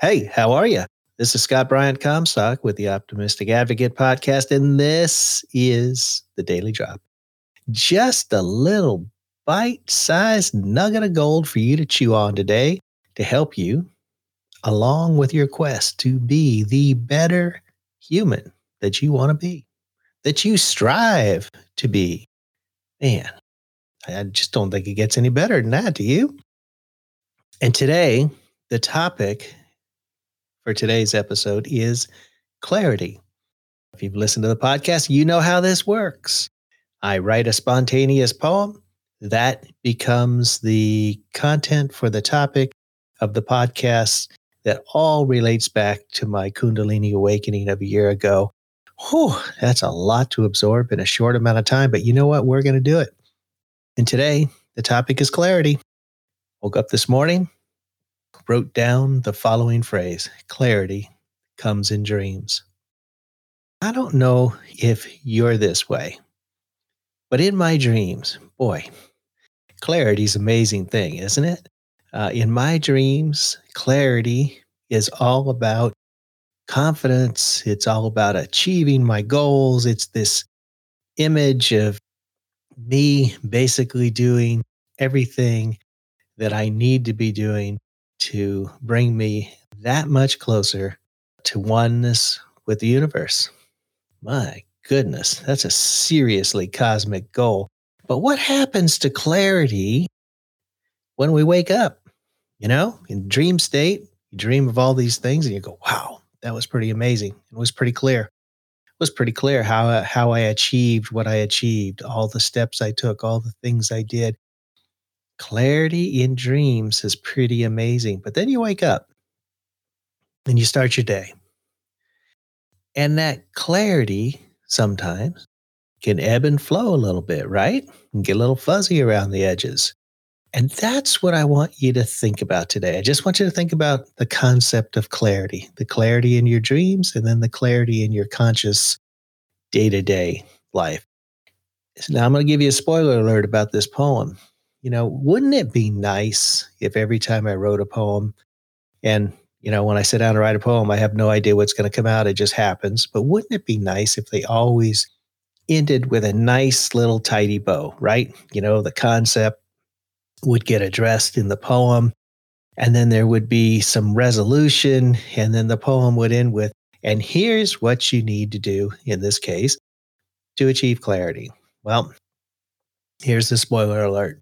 Hey, how are you? This is Scott Bryant Comstock with the Optimistic Advocate podcast, and this is the Daily Drop. Just a little bite sized nugget of gold for you to chew on today to help you along with your quest to be the better human that you want to be, that you strive to be. Man, I just don't think it gets any better than that, do you? And today, the topic for today's episode is clarity. If you've listened to the podcast, you know how this works. I write a spontaneous poem that becomes the content for the topic of the podcast that all relates back to my Kundalini awakening of a year ago. Whew, that's a lot to absorb in a short amount of time, but you know what? We're going to do it. And today, the topic is clarity. Woke up this morning, wrote down the following phrase clarity comes in dreams. I don't know if you're this way, but in my dreams, boy, clarity's amazing thing, isn't it? Uh, in my dreams, clarity is all about confidence. It's all about achieving my goals. It's this image of me basically doing everything that I need to be doing to bring me that much closer to oneness with the universe. My goodness, that's a seriously cosmic goal. But what happens to clarity when we wake up? You know, in dream state, you dream of all these things and you go, wow, that was pretty amazing. It was pretty clear. It was pretty clear how, how I achieved what I achieved, all the steps I took, all the things I did clarity in dreams is pretty amazing. But then you wake up and you start your day. And that clarity sometimes can ebb and flow a little bit, right? And get a little fuzzy around the edges. And that's what I want you to think about today. I just want you to think about the concept of clarity the clarity in your dreams, and then the clarity in your conscious day to day life. Now, I'm going to give you a spoiler alert about this poem you know, wouldn't it be nice if every time I wrote a poem, and, you know, when I sit down to write a poem, I have no idea what's going to come out, it just happens. But wouldn't it be nice if they always ended with a nice little tidy bow, right? You know, the concept would get addressed in the poem, and then there would be some resolution, and then the poem would end with, and here's what you need to do in this case to achieve clarity. Well, here's the spoiler alert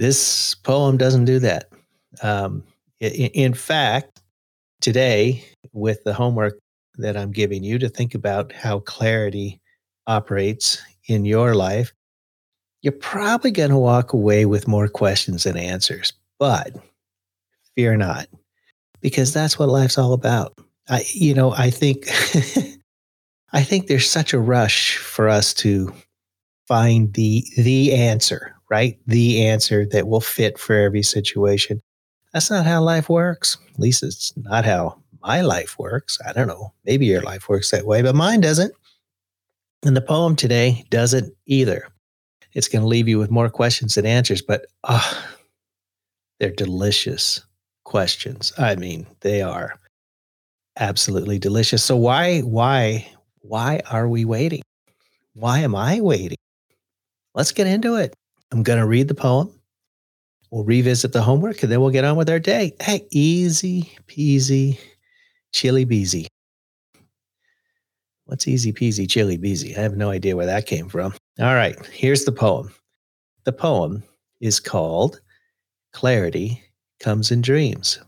this poem doesn't do that. Um, in, in fact, today, with the homework that I'm giving you to think about how clarity operates in your life, you're probably going to walk away with more questions than answers. But fear not, because that's what life's all about. I, you know, I think, I think there's such a rush for us to find the the answer, right? The answer that will fit for every situation. That's not how life works. At least it's not how my life works. I don't know. Maybe your life works that way, but mine doesn't. And the poem today doesn't either. It's going to leave you with more questions than answers, but ah, they're delicious questions. I mean, they are absolutely delicious. So why, why, why are we waiting? Why am I waiting? Let's get into it. I'm going to read the poem. We'll revisit the homework and then we'll get on with our day. Hey, easy peasy, chili beezy. What's easy peasy, chili beezy? I have no idea where that came from. All right, here's the poem. The poem is called Clarity Comes in Dreams.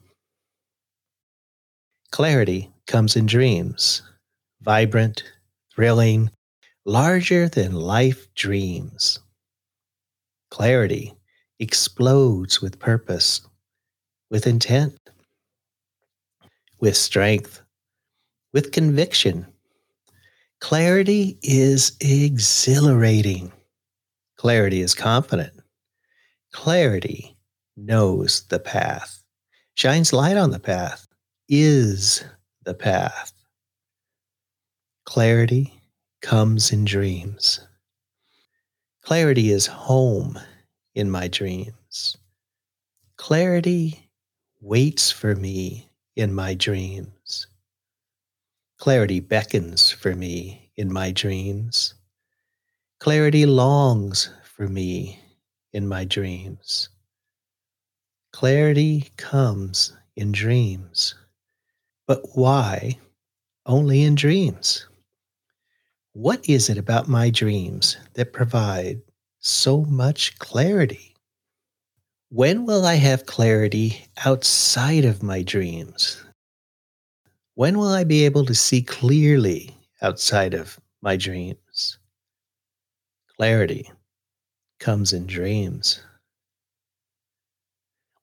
Clarity comes in dreams, vibrant, thrilling, larger than life dreams. Clarity explodes with purpose, with intent, with strength, with conviction. Clarity is exhilarating. Clarity is confident. Clarity knows the path, shines light on the path, is the path. Clarity comes in dreams. Clarity is home in my dreams. Clarity waits for me in my dreams. Clarity beckons for me in my dreams. Clarity longs for me in my dreams. Clarity comes in dreams. But why only in dreams? What is it about my dreams that provide so much clarity? When will I have clarity outside of my dreams? When will I be able to see clearly outside of my dreams? Clarity comes in dreams.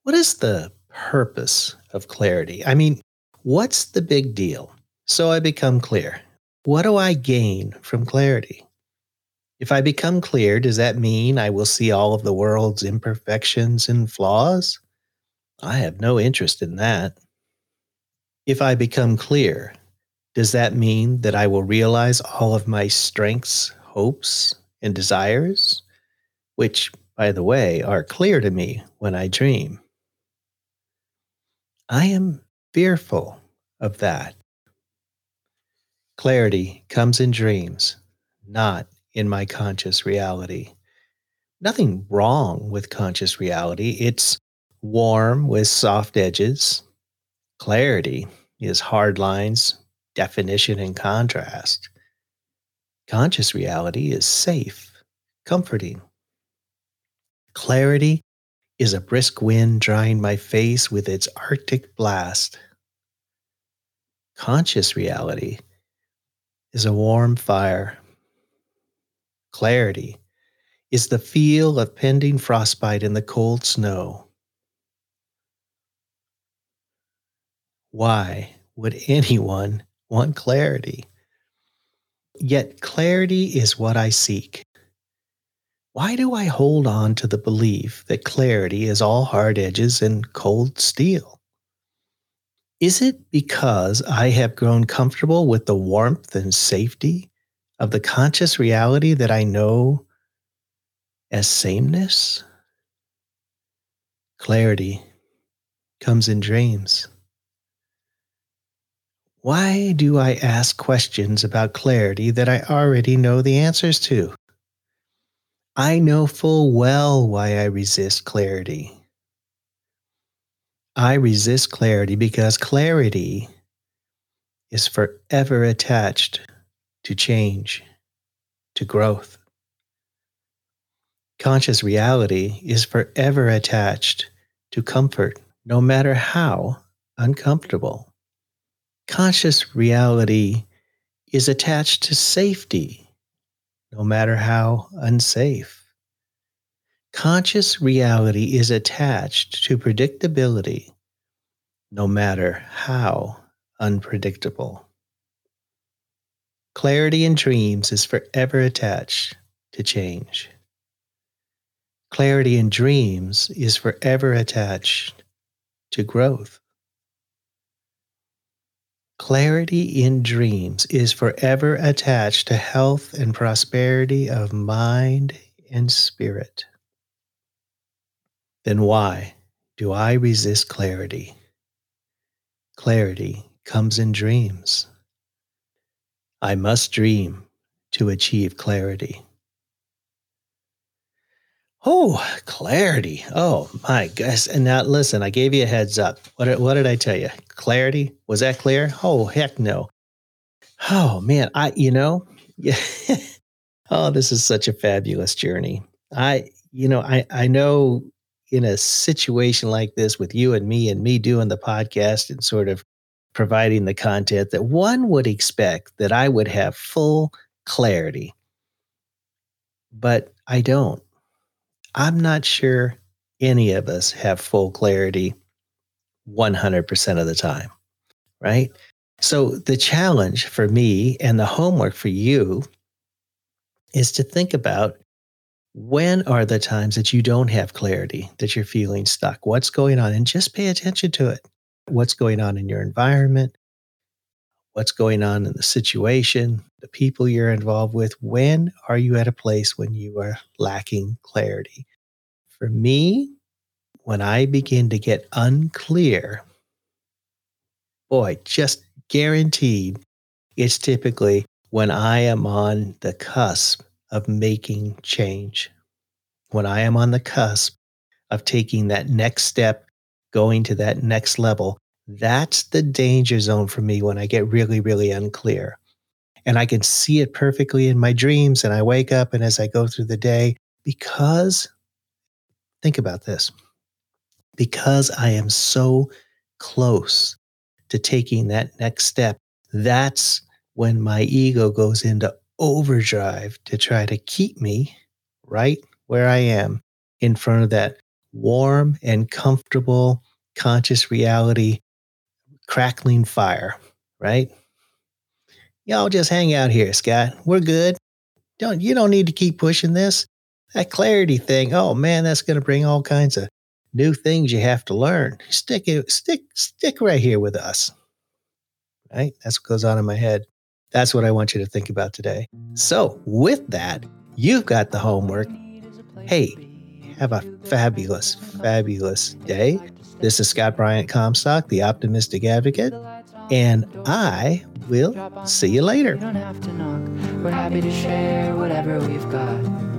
What is the purpose of clarity? I mean, what's the big deal? So I become clear. What do I gain from clarity? If I become clear, does that mean I will see all of the world's imperfections and flaws? I have no interest in that. If I become clear, does that mean that I will realize all of my strengths, hopes, and desires, which, by the way, are clear to me when I dream? I am fearful of that. Clarity comes in dreams, not in my conscious reality. Nothing wrong with conscious reality. It's warm with soft edges. Clarity is hard lines, definition, and contrast. Conscious reality is safe, comforting. Clarity is a brisk wind drying my face with its arctic blast. Conscious reality is a warm fire. Clarity is the feel of pending frostbite in the cold snow. Why would anyone want clarity? Yet clarity is what I seek. Why do I hold on to the belief that clarity is all hard edges and cold steel? Is it because I have grown comfortable with the warmth and safety of the conscious reality that I know as sameness? Clarity comes in dreams. Why do I ask questions about clarity that I already know the answers to? I know full well why I resist clarity. I resist clarity because clarity is forever attached to change, to growth. Conscious reality is forever attached to comfort, no matter how uncomfortable. Conscious reality is attached to safety, no matter how unsafe. Conscious reality is attached to predictability, no matter how unpredictable. Clarity in dreams is forever attached to change. Clarity in dreams is forever attached to growth. Clarity in dreams is forever attached to health and prosperity of mind and spirit then why do I resist clarity? Clarity comes in dreams. I must dream to achieve clarity. Oh, clarity. Oh my gosh. And now listen, I gave you a heads up. What, what did I tell you? Clarity? Was that clear? Oh, heck no. Oh man, I you know, yeah. oh, this is such a fabulous journey. I you know, I I know in a situation like this with you and me and me doing the podcast and sort of providing the content that one would expect that I would have full clarity. But I don't. I'm not sure any of us have full clarity 100% of the time, right? So the challenge for me and the homework for you is to think about when are the times that you don't have clarity, that you're feeling stuck? What's going on? And just pay attention to it. What's going on in your environment? What's going on in the situation, the people you're involved with? When are you at a place when you are lacking clarity? For me, when I begin to get unclear boy, just guaranteed it's typically when I am on the cusp of making change, when I am on the cusp of taking that next step, going to that next level. That's the danger zone for me when I get really, really unclear. And I can see it perfectly in my dreams. And I wake up and as I go through the day, because think about this because I am so close to taking that next step, that's when my ego goes into overdrive to try to keep me right where I am in front of that warm and comfortable conscious reality crackling fire, right? Y'all just hang out here, Scott. We're good. Don't you don't need to keep pushing this. That clarity thing, oh man, that's gonna bring all kinds of new things you have to learn. Stick it, stick, stick right here with us. Right? That's what goes on in my head. That's what I want you to think about today. So, with that, you've got the homework. Hey, have a fabulous, fabulous day. This is Scott Bryant Comstock, the optimistic advocate, and I will see you later. We're happy to share whatever we've got.